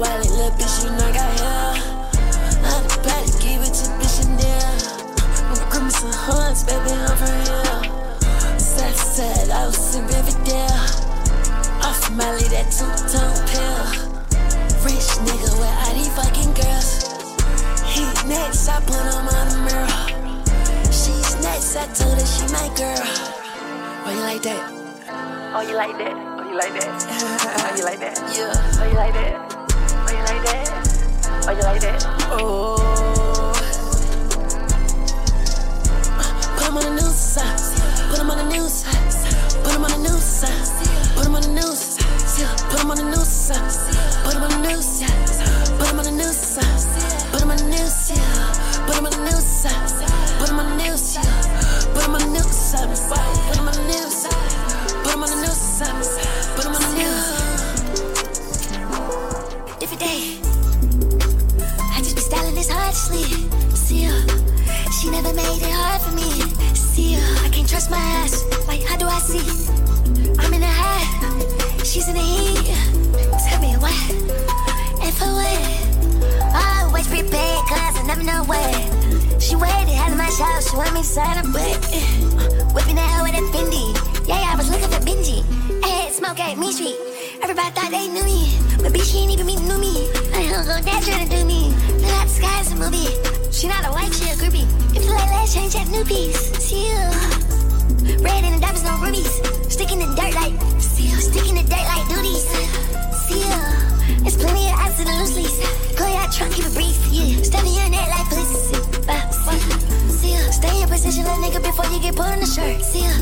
Wallet, little bitch, you know I got hair. I'm the patty, give it to bitch Chanel. I'm crimson hunts, baby, I'm for real. Sad, sad, I was in Riverdale. Off Molly, that two-tone pill. Rich nigga with all these fucking girls. He next, I put him on the mirror. She's next, I told her she my girl. Oh, you like that? Oh, you like that? Oh, you like that? Oh, you like that? Yeah. Oh, you like that? Like that? Oh, you like that? Oh. Put on the news side. Put on the news side. Put on the news side. Put on the news side. Put on the news side. Put on the news side. Put on the news side. Put on the news side. Put on the news made it hard for me. See her. I can't trust my eyes. Like, how do I see? I'm in the high. She's in the heat. Tell me why. And for what? Always prepared, cause I never know what. She waited, had my show, she want me to sign her butt. Uh, whipping that hoe with a Fendi. Yeah, yeah, I was looking for Benji. Had smoke at me street. Everybody thought they knew me. But bitch, she ain't even knew me. I don't go that trying to do me. Like the sky is a movie. She not a white, she a groupie. Change that new piece. Seal. Red and the diamonds, no rubies. Sticking the dirt like seal. Sticking the dirt like duties. Seal. It's plenty of acid and loose leaves. Call your trunk, keep it brief. Yeah. Step in your name. Stay in position, little nigga, before you get put in the shirt. See ya.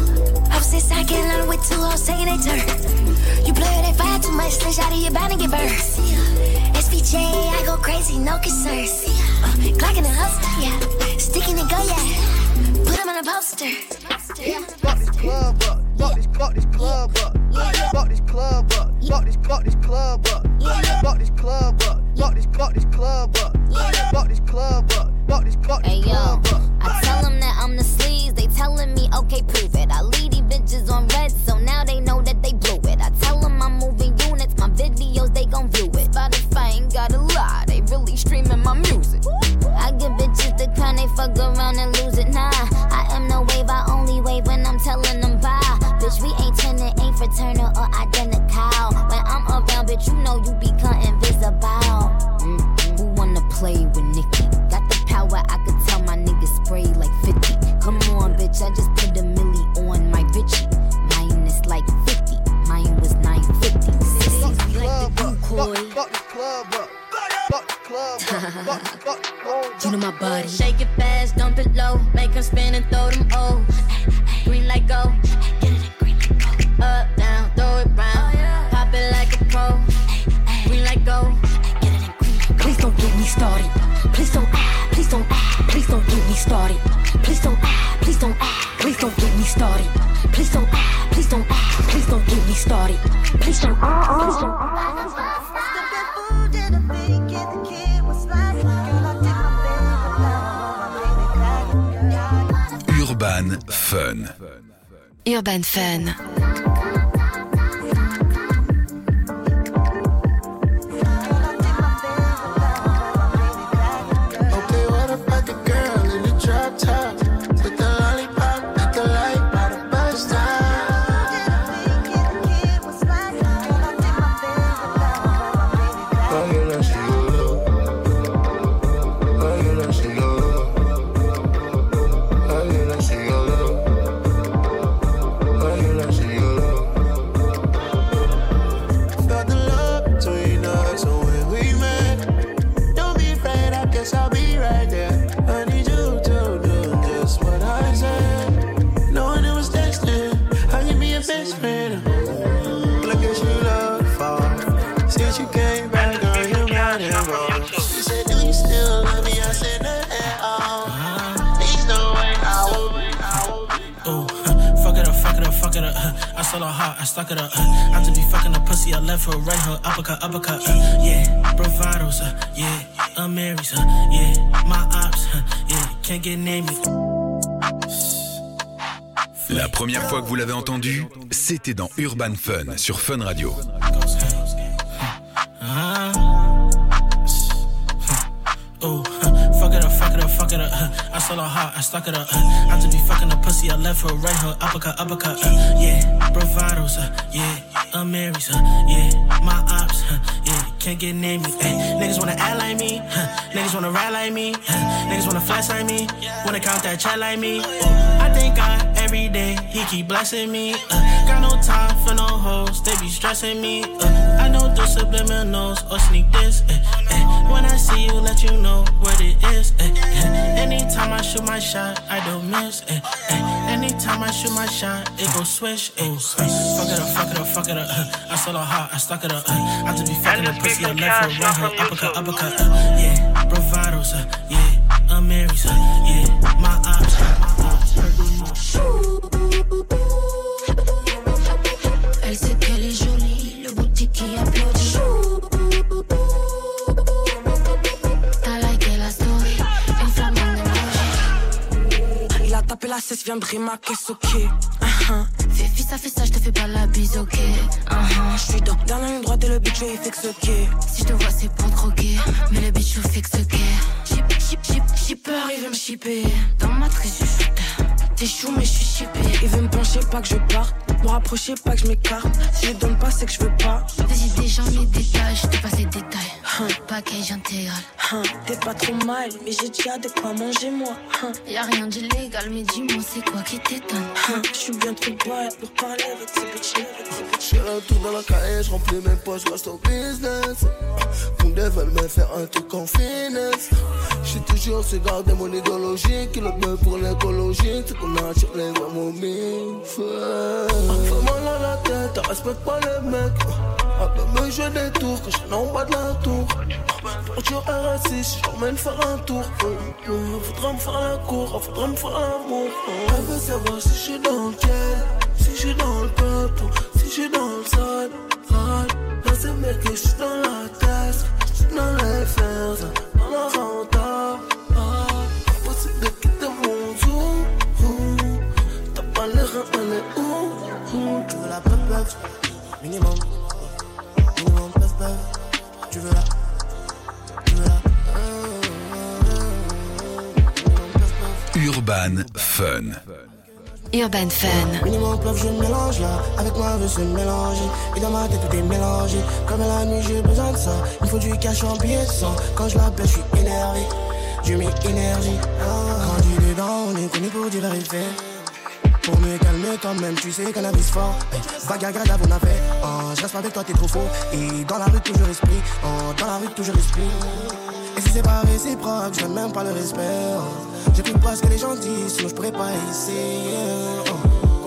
I was inside getting on with two hoes taking a turn. You play with that fire too much, slish out of your bound to get burned. See ya. SVJ, I go crazy, no concerns. See ya. Uh, Glock in the holster, yeah. Sticking it, go, yeah. Put him on a poster. Yeah. Fuck this club up. Fuck this, fuck this club up. Fuck this club up. Fuck this, fuck this club up. Fuck this club up. Urban Fun. It up. Uh, I to be fucking a pussy, I left her right her uppercut, uppercut. Uh, yeah, bravados, uh, yeah, I'm Mary's, uh, yeah, my ops, uh, yeah, can't get near me. La première fois que vous l'avez entendu, c'était dans Urban Fun sur Fun Radio. Uh, oh, fuck it up, fuck it up, fuck it up. Stole her heart, I stuck it up. I to be fucking a pussy, I left her right her uppercut, uppercut. Uh, yeah, bravados, uh, yeah, I'm Mary's, uh, yeah, my ops, uh, yeah, can't get me. Ay, niggas wanna act like me, huh, niggas wanna rap like me, niggas wanna flex like me, wanna count that chat like me. Oh, I thank God every day, He keep blessing me. Uh, got no time for no hoes, they be stressing me. Uh, I don't do subliminals or sneak this. eh, eh. When I see you, let you know what it is. eh, eh. Anytime I shoot my shot, I don't miss. eh. Anytime I shoot my shot, it go swish. Fuck it up, fuck it up, fuck it up. uh. I her heart, I stuck it up. uh. I just be fucking a pussy, I left her, right her, uppercut, uppercut. uh. Yeah, bravados, yeah, I'm Mary's, yeah, my ops, my ops. Il a tapé la cesse, vient de rimaquer, ok. Uh-huh. Fais fils, ça fait ça, je te fais pas la bise, ok. Uh-huh. Je suis dans dernière ligne droite et le bitch il ce qu'est. Si je te vois, c'est pour droguer. Mais le bitch, je fais que ce qu'est. Ship, ship, ship, shipper, il veut me shipper. Dans ma triche, je suis. T'es chou, mais je suis shippé. Il veut me pencher, pas que je parte. Me rapprocher, pas que je m'écarte. Si je donne pas, c'est que je veux pas. Des idées, j'en ai des tas, je te passe les détails. Package intégral. Hein, T'es pas trop mal, mais j'ai déjà de quoi manger moi. Hein, Y'a rien d'illégal, mais dis-moi, c'est quoi qui t'étonne? hein. Je suis bien trop bête pour parler avec ces bitches. Je fais un tour dans la cahier, je remplis mes poches, je reste au business. Fondé veulent me faire un truc en finesse. J'suis toujours su garder mon idéologie, qui le pour l'écologie, voix mon mille. Fais mal à la tête, respecte pas les mecs. Après me jouer des tours, que je en bas de la tour. Voiture RS6, je t'emmène faire un tour. Euh, euh, Faudra me faire la cour, faudra me faire l'amour. Elle veut savoir si je suis dans le ciel, si je suis dans le peuple, si je suis dans le sale. Là c'est mec que je suis dans la tête, je suis dans les fers, dans la renta. Reins, elle est où? Tu veux la puff puff, minimum. Minimum puff puff. Tu veux la. Tu veux la. Urban Fun. Urban Fun. Minimum puff, je mélange là. Avec moi, veut se mélanger. Et dans ma tête, tout est mélangé. Comme la nuit, j'ai besoin de ça. Il faut du cash en billet de sang. Quand je l'appelle, je suis énervé. Je mets énergie. Ah. Quand il est dedans, on est connu pour dire la vérité. Pour me calmer quand même, tu sais cannabis fort hey, Vague agréable on a fait oh, Je reste pas avec toi t'es trop faux. Et dans la rue toujours esprit oh, Dans la rue toujours esprit. Et si c'est pas réciproque, je même pas le respect oh. J'écoute pas ce que les gens disent Sinon je pourrais pas essayer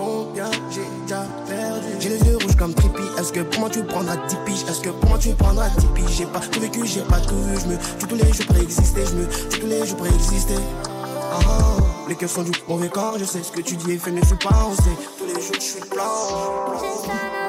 oh. J'ai déjà perdu? J'ai les yeux rouges comme Trippy Est-ce que pour moi tu prendras 10 piges? Est-ce que pour moi tu prendras 10 piges? J'ai pas tout vécu, j'ai pas tout vu Je me tue tous les jours pour exister Je me tue tous les jours pour exister. Ah. Les cœurs sont du mauvais corps, je sais ce que tu dis et fais, ne suis pas on sait. Tous les jours je suis blanc.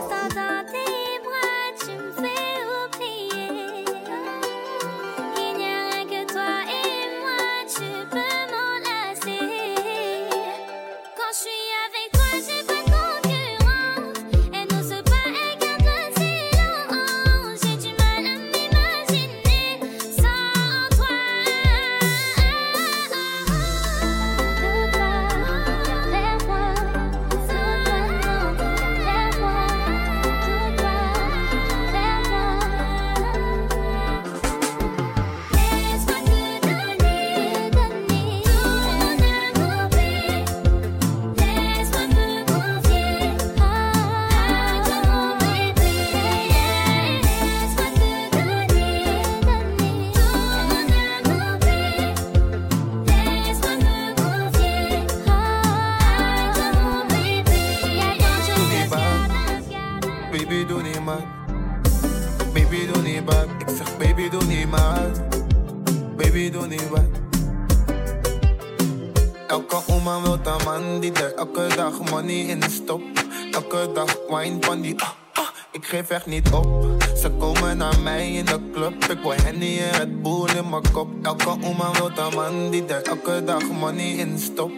Elke oma wil een man die er elke dag money in stopt. elke dag wine van die ah, ah. Ik geef echt niet op. Ze komen naar mij in de club. Ik wil Henny en het boel in mijn kop. Elke oma wil een man die er elke dag money in stopt.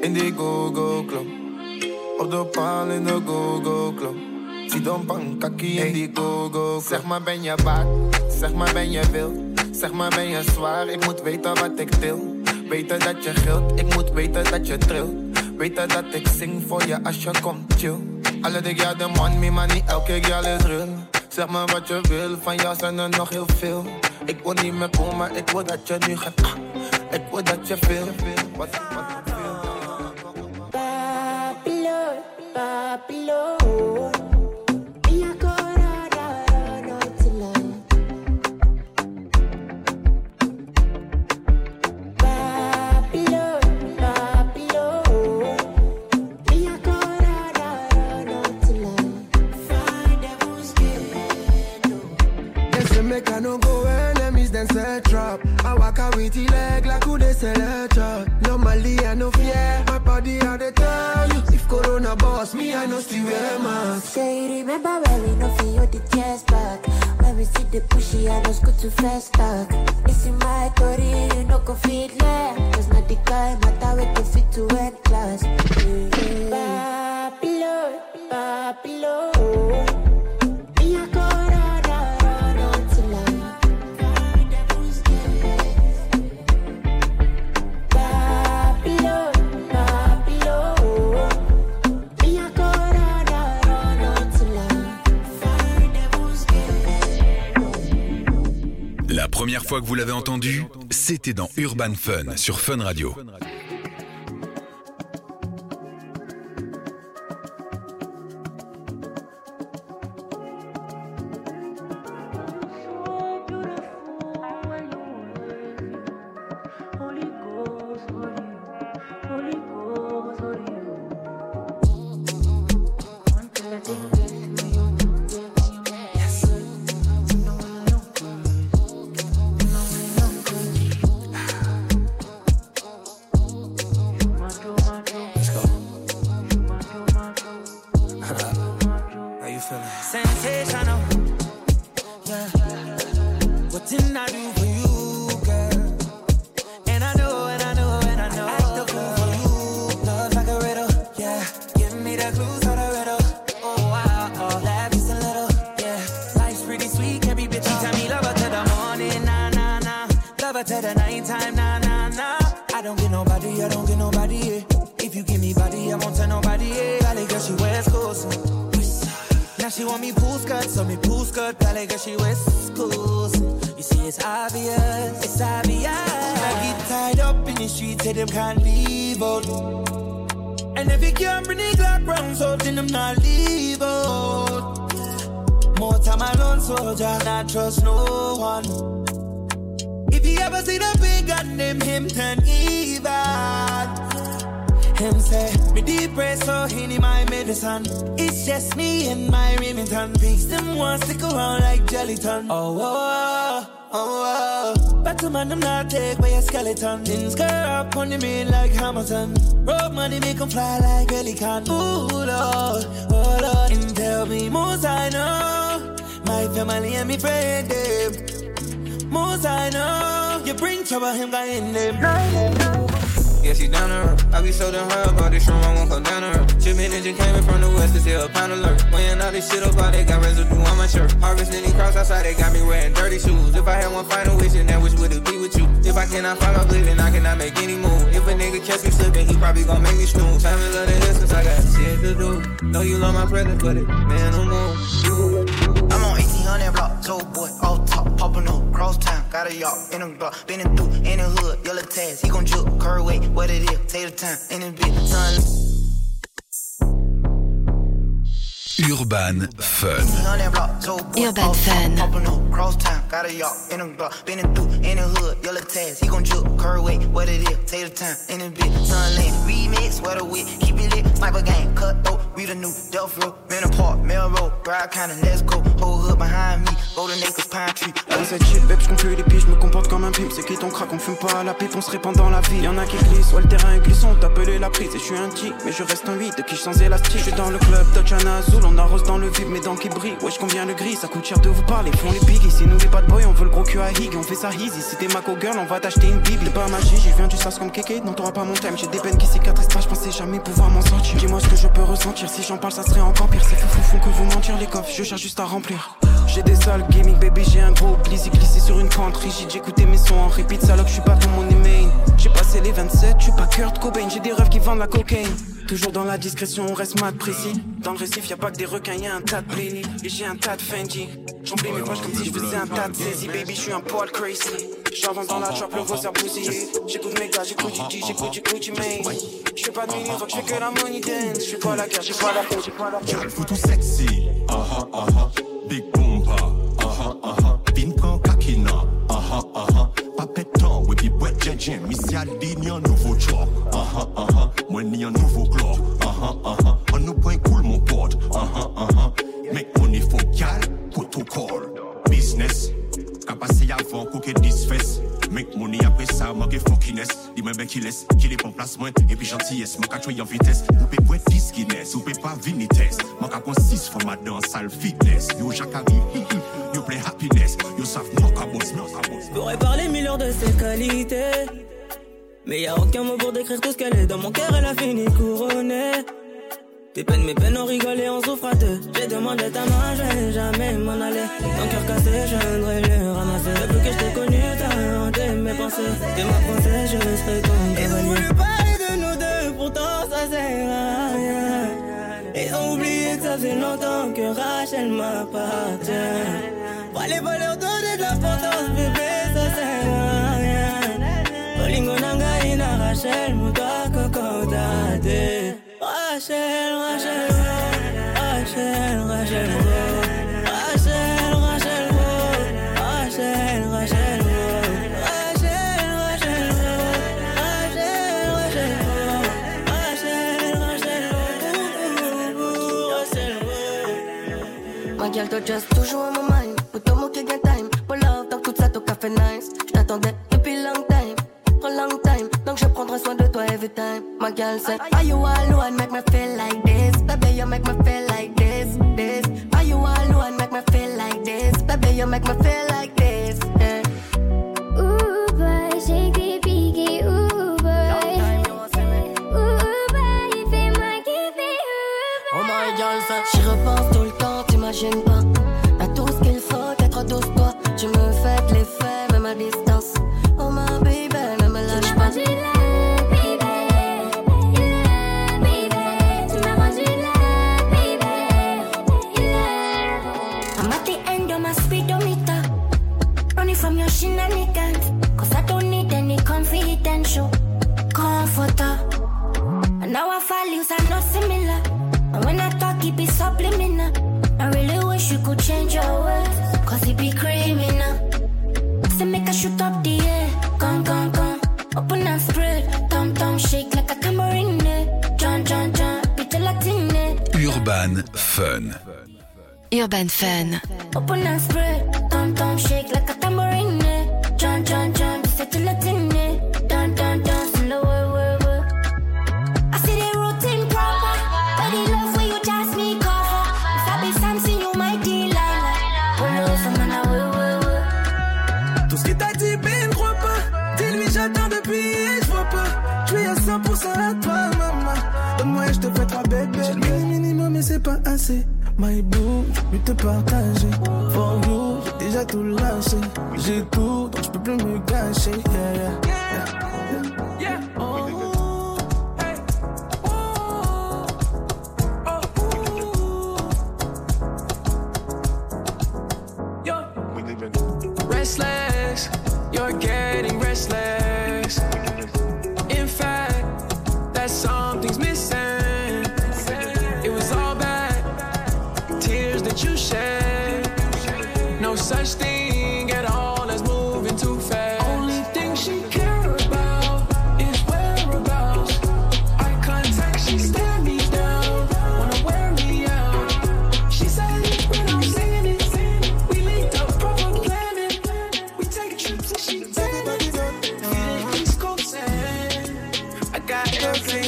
In die go-go club. Op de paal in de go-go club. Zie dan bankakkie in die go-go. Zeg maar ben je baat, zeg maar ben je wild. Zeg maar ben je zwaar, ik moet weten wat ik til. Weten dat je gilt, ik moet weten dat je trilt. Weten dat ik zing voor je als je komt chill. Alle dik ja de man, me maar niet elke gal is real. Zeg maar wat je wil, van jou zijn er nog heel veel. Ik wil niet meer komen, ik wil dat je nu gaat. ah. Ik wil dat je veel. Wat, wat, Babylon, Babylon. Première fois que vous l'avez entendu, c'était dans Urban Fun sur Fun Radio. If you can't bring the Glock round, so then them not leave out. More time run soldier, not trust no one. If you ever see the big gun, them him turn evil. Him say, me deep breath so in my medicine. Just me and my Remington piece. Them want stick around like gelatin. Oh, oh, oh, oh, oh. Better man, them not take by a skeleton. Things girl up on the main like Hamilton. Road money make 'em fly like Pelican. Ooh, Lord, oh, Lord. And tell me, most I know. My family and me friend, them. Most I know. You bring trouble, him guy in them. Yeah, she down to her. I be so damn high about this room, I won't come down to her. Shipment engine came in from the west, it's still a pound alert. Weighing all this shit up, they got residue on my shirt. Harvesting these cross outside, they got me wearing dirty shoes. If I had one final wish, and that wish would it be with you? If I cannot find my follow living, I cannot make any move. If a nigga catch me slipping, he probably gon' make me snooze. Haven't loved it since I got shit to do. Know you love my presence, but it, man, I'm on. I'm on 1800 block, toe boy, off top, up, cross town, got a yacht, in a block, been through, in the hood, yellow tags, he gon' juke, curve weight, what it is, take the time, in the bit, son. Urban Fun. 1800 block, toe boy, Urban Fun. popping up, cross town, got a yacht, in a block, been through, in the hood, yellow tags, he gon' juke, curve weight, what it is, take the time, in the bit, son. Lane, remix, sweater with, keep it lit, sniper game, cut throat, we the new Row. Man apart, Melrose, Bride kinda, let's go. Whole hood behind me, Golden Acres, Pine Tree. Dans cette beb, j'compte plus les pieds, j'me comporte comme un pimp. C'est qui ton crack, on fume pas la pipe, on se répand dans la vie. Y'en a qui glissent, ouais, le terrain est glissant, t'appelais la prise. Et je suis un G, mais je reste un 8, de qui je sans élastique. Je dans le club, Dutch Azul, on arrose dans le vide, mes dents qui brillent. Wesh, combien le gris, ça coûte cher de vous parler. Font les biggies, c'est nous les bad boys, on veut le gros cul à Hig, on fait ça easy. Si t'es Maco Girl, on va t'acheter une bible. Pas magie, j'y viens du sas comme Keke, non t'auras pas mon thème. J'ai des peines qui cicatrisent pas, je pensais jamais pouvoir m'en sortir. Dis-moi ce que je peux ressentir, si j'en parle, ça serait encore pire. C'est fou, font que vous mentir les coffres, je cherche juste à remplir. J'ai des sales gaming, baby, j'ai un gros glissé, glissé sur une pente rigide. J'écoutais mes sons en repeat, salope, je suis pas ton money main. J'ai passé les 27, je suis pas Kurt Cobain, j'ai des rêves qui vendent la cocaine. Toujours dans la discrétion, on reste mat précis. Dans le récif, y a pas que des requins, y a un tas de Blenny. Et j'ai un tas de Fendi. J'emplis mes poches comme si je faisais un tas de saisie. Baby, je suis un poil crazy. J'avance dans la shop, le voice à bousiller. J'écoute mes gars, j'écoute du G, j'écoute du Gucci Mane. Je fais pas de mini rock, je fais que la money dance. Je suis pas la guerre, j'ai pas la paix, j'ai pas la paix. Photo sexy. Big bomba, aha, aha. Pin kan kakina, aha, aha. Pa petan, we bi bwet jejen. Missy Aline yon nouveau job, aha, aha. Mwen ni yon nouveau globe, aha, aha. An nou point cool mon pod, aha, aha. Make money for gal, protocol. Business, ka pase yavan koke disfes. Make money apre sa, man ge fuckiness Di men ben ki les, ki li pon plas mwen Epi gentillesse, man ka vites Ou pe pwet dis Guinness, ou pe pa vinites Man ka sis fwa ma sal fitness Yo jakari, yo play happiness Yo saf man ka boss, boss Je pourrais parler mille heures de ses qualités. Mais y a aucun mot pour décrire tout ce qu'elle est. Dans mon cœur, elle a fini couronnée. Tes peines, mes peines, on rigole et on souffre à deux. J'ai demandé ta main, je vais jamais m'en aller. Ton cœur cassé, je viendrai le ramasser. Depuis que je t'ai connu, t'as hanté mes pensées. T'es ma princesse, je serai ton Ils ont voulu parler de nous deux, pourtant ça sert à rien. Ils ont oublié que ça fait longtemps que Rachel m'appartient. Fallait pas leur donner de l'importance, bébé, ça sert à rien. Olingo nanga ina Rachel, date. Rachel, Rachel, oh. Rachel, Rachel, oh. Rachel, Rachel, oh. Rachel, Rachel, oh. Oh. Oh. Oh. Oh. Toi just toujours on my mind. Pour ton mot qui gagne time. Pour love, donc tout ça, café nice. J't'attendais depuis long time. For long time. Donc je prendrai soin de every time. My girl said, Are you alone? Make me feel like this. Baby, you make me feel like this. This. Are you alone? Make me feel like this. Baby, you make me feel like this. Yeah. Urban Fun. Peux te partager. For you, j'ai déjà tout lâché. J'ai tout, donc je peux plus me. Yeah, yeah, yeah.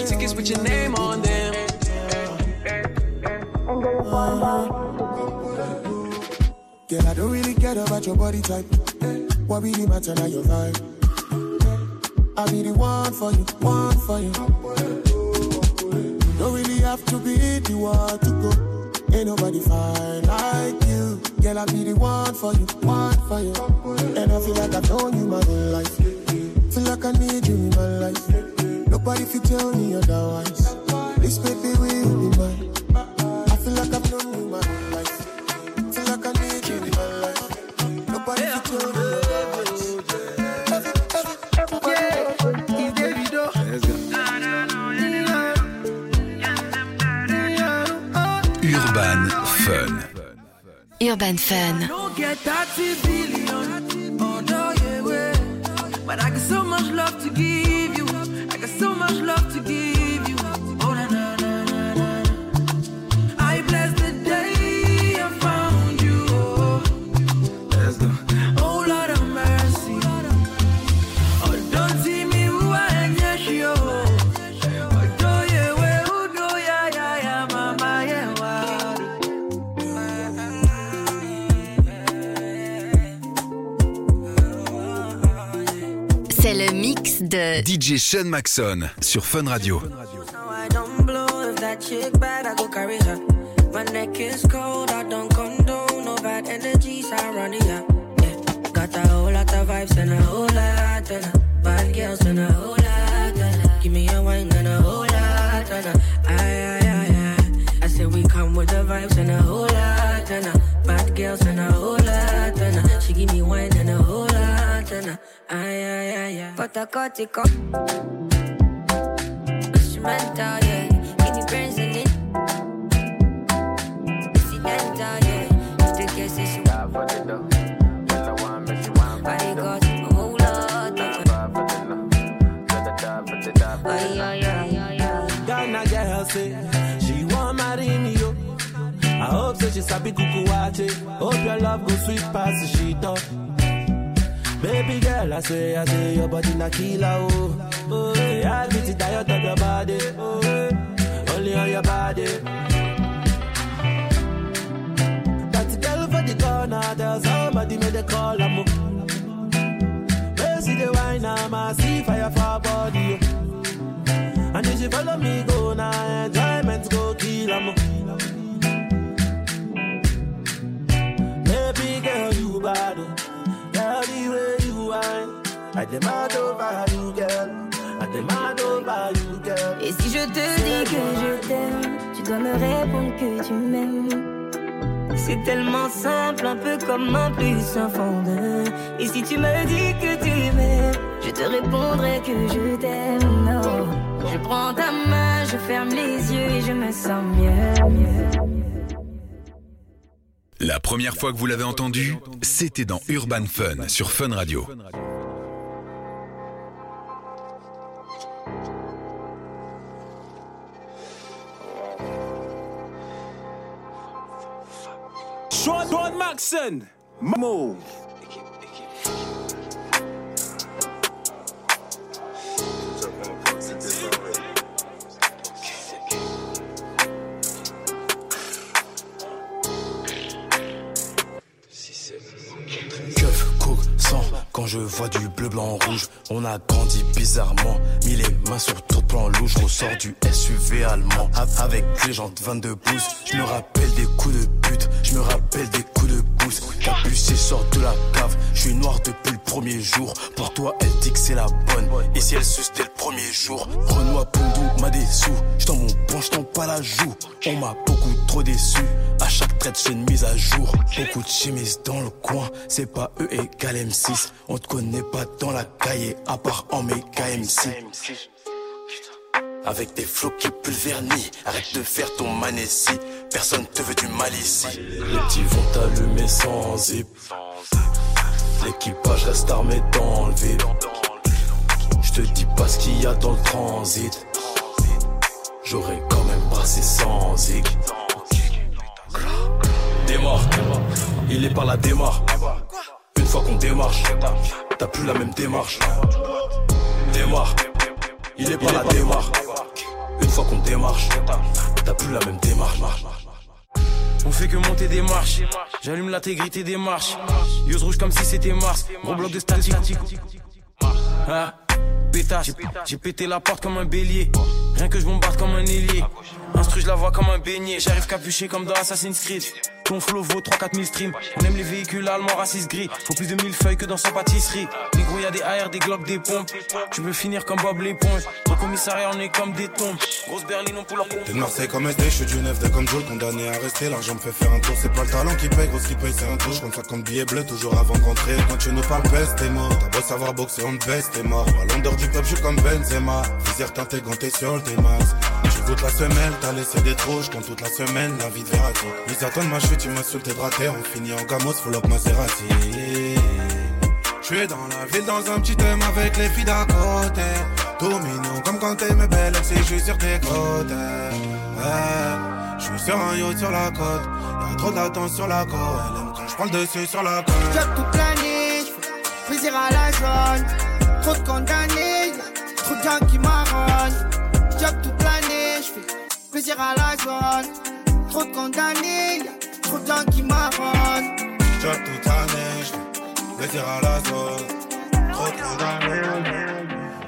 Tickets with your name on them. Girl, I don't really care about your body type. What really matter now your vibe? I'll be the one for you, one for you. Don't really have to be the one to go. Ain't nobody fine like you. Girl, I'll be the one for you, one for you. And I feel like I've known you my whole life. Feel like I need you in my life. Nobody fi tell me otherwise. This baby will be mine. I feel like I've known you my whole life. Feel like I need you in my life. Nobody fi tell me otherwise. Urban Fun. Urban Fun. Don't get 30 billion. Oh no, yeah, way. But I got so much love to give got a whole lot of vibes and a whole lot bad girls and a whole lot of Give me a wine and a whole lot of Aye, aye, aye, aye. I said we come with the vibes and she sabi kuku wache. Hope your love go sweet past the sheet up. Baby girl, I say, I say your body na killer oh. Oh, yeah, I get it diet of your body. Oh, only on your body. That girl for the corner, there's somebody made a call. I'm Mercy the wine, I'm a see fire for body. oh. And if she follow me, go I demand over you, girl. I demand over you, girl. Et si je te dis que je t'aime, tu dois me répondre que tu m'aimes. C'est tellement simple, un peu comme un plus un fond de. Et si tu me dis que tu m'aimes, je te répondrai que je t'aime. Non, je prends ta main, je ferme les yeux et je me sens mieux, mieux. La première fois que vous l'avez entendu, c'était dans Urban Fun sur Fun Radio. Don Maxon, move. Quand je vois du bleu, blanc, rouge, on a grandi bizarrement, mis les mains sur tout plan louche, je ressors du SUV allemand, avec les jantes 22 pouces, je me rappelle des coups de pute, je me rappelle des coups de pouce, capucé sort de la cave, je suis noir depuis le premier jour, pour toi elle dit que c'est la bonne, et si elle suce dès le premier jour, Renoir Pondou m'a déçu, je mon poing, je pas la joue, on m'a beaucoup trop déçu, à chaque traite j'ai une mise à jour, beaucoup de chimises dans le coin, c'est pas E égale M6, on te connaît pas dans la cahier, à part en méga MC. Avec des flots qui puent vernis, arrête de faire ton manessi, personne te veut du mal ici. Les petits vont t'allumer sans zip. L'équipage reste armé dans le vide. Je te dis pas ce qu'il y a dans le transit. J'aurais quand même brassé sans zig. Démarre, il est par la démarre. Une fois qu'on démarche, t'as plus la même démarche. Démarre, il est pas la démarche. Une fois qu'on démarche, t'as plus la même démarche. On fait que monter des marches. J'allume l'intégrité des marches. Yeux rouge comme si c'était Mars. Gros bloc de statique. Ah, pétasse. J'ai pété la porte comme un bélier. Rien que je bombarde comme un ailier. Instru, je la vois comme un beignet. J'arrive capuché comme dans Assassin's Creed. Ton flow vaut 3-4 000 streams. On aime les véhicules allemands racistes gris. Faut plus de 1000 feuilles que dans sa pâtisserie. Les gros, y a des AR, des glocks, des pompes. Tu veux finir comme Bob l'éponge. Au commissariat, on est comme des tombes. Grosse berline, on pour leur T'es de Marseille comme SD, je suis du 9 comme Joule, condamné à rester. L'argent me fait faire un tour, c'est pas le talent qui paye, gros ce qui paye, c'est un touche. Comme ça, comme billet bleu, toujours avant de rentrer. Quand tu nous parles, baisse, t'es mort. T'as beau savoir boxer, on te baisse, t'es mort. À l'ondeur du peuple, je suis comme Benzema. Visière teinté, ganté sur le Je toute la semaine, t'as laissé des trous, je compte toute la semaine, la vie de Verratti. Toi de ma chute, tu m'insultes et braté, on finit en gamos, full up Maserati. Je suis dans la ville dans un petit thème avec les filles d'à côté. Tout comme quand t'es mes belles, c'est juste sur tes côtes. Ouais, je suis sur un yacht sur la côte. Y'a trop de latence sur la côte. Elle aime quand je prends le dessus sur la côte. Job toute l'année, j'fais plaisir à la zone. Trop de condamnés, trop de gens qui marronnent. Toute plaisir à la zone. Trop de condamnés, y'a trop de gens qui marronnent. Job toute l'année, j'fais plaisir à la zone. Trop de condamnés.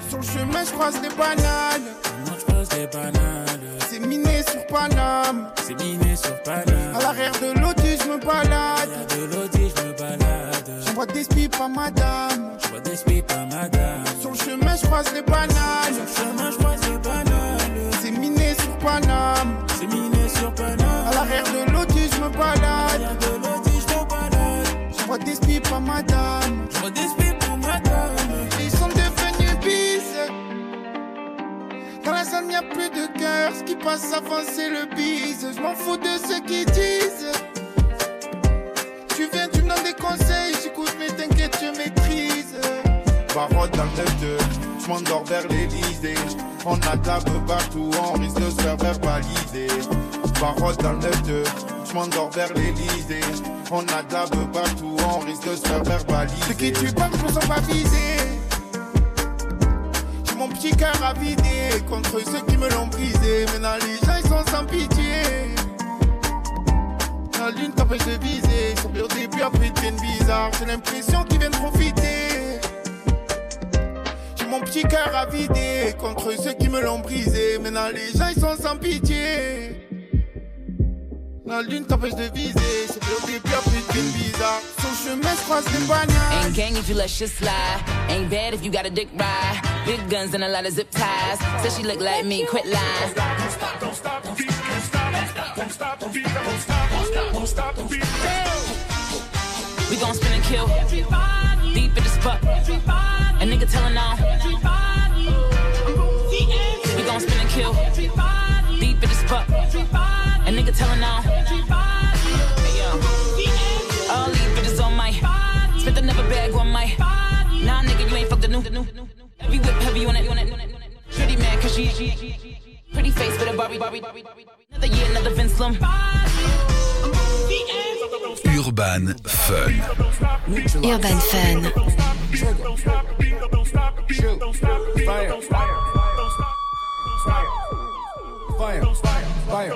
Sur le chemin, j'croise des bananes. Moi, j'croise des bananes. C'est miné sur Paname. C'est miné sur Paname. À l'arrière de l'audi, j'me balade. de l'audi, j'me balade. J'envoie des spies à madame. J'vois des spies à madame. Sur le chemin, j'croise des bananes. Sur le chemin, j'croise des Paname. C'est miné sur Paname. À l'arrière de l'audi, j'me balade. À de l'audi, j'me balade. J'envoie des spies à madame. J'vois des spies pour madame. Ils sont devenus bis. Dans la zone, y'a plus de cœur. Ce qui passe avant, c'est le bise. Je m'en fous de ce qu'ils disent. Tu viens, tu me donnes des conseils. J'écoute, mais t'inquiète, je. Parole dans le 9 je m'endors vers l'Elysée. On a peu partout, on risque de se faire verbaliser. Parole dans le 9 je m'endors vers l'Elysée. On a peu partout, on risque de se faire verbaliser. Ce qui tu parles, je me sens pas visé. J'ai mon petit cœur à vider contre ceux qui me l'ont brisé. Maintenant, les gens, ils sont sans pitié. La lune t'empêche de viser. Sont au début, après ils deviennent bizarres. J'ai l'impression qu'ils viennent profiter. Mon petit cœur à vider contre ceux qui me l'ont brisé. Maintenant, les gens, ils sont sans pitié. La lune t'empêche de viser. C'est après ils deviennent bizarres. Sur le chemin, je croise des bananes. Ain't gang if you let shit slide. Ain't bad if you got a dick ride. Big guns and a lot of zip ties. Says she look like me, quit lying. Don't stop, don't stop, can't stop. Don't stop, don't stop, don't stop, don't stop, We gon' spin and kill. Deep in the spot. A nigga telling on. Urban Fun. Urban Fun. Fire, fire, fire.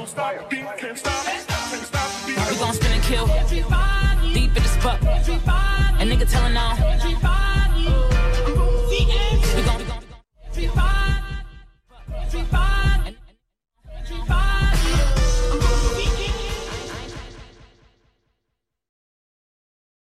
We gon' spin and kill. Deep in the spot. A nigga telling on.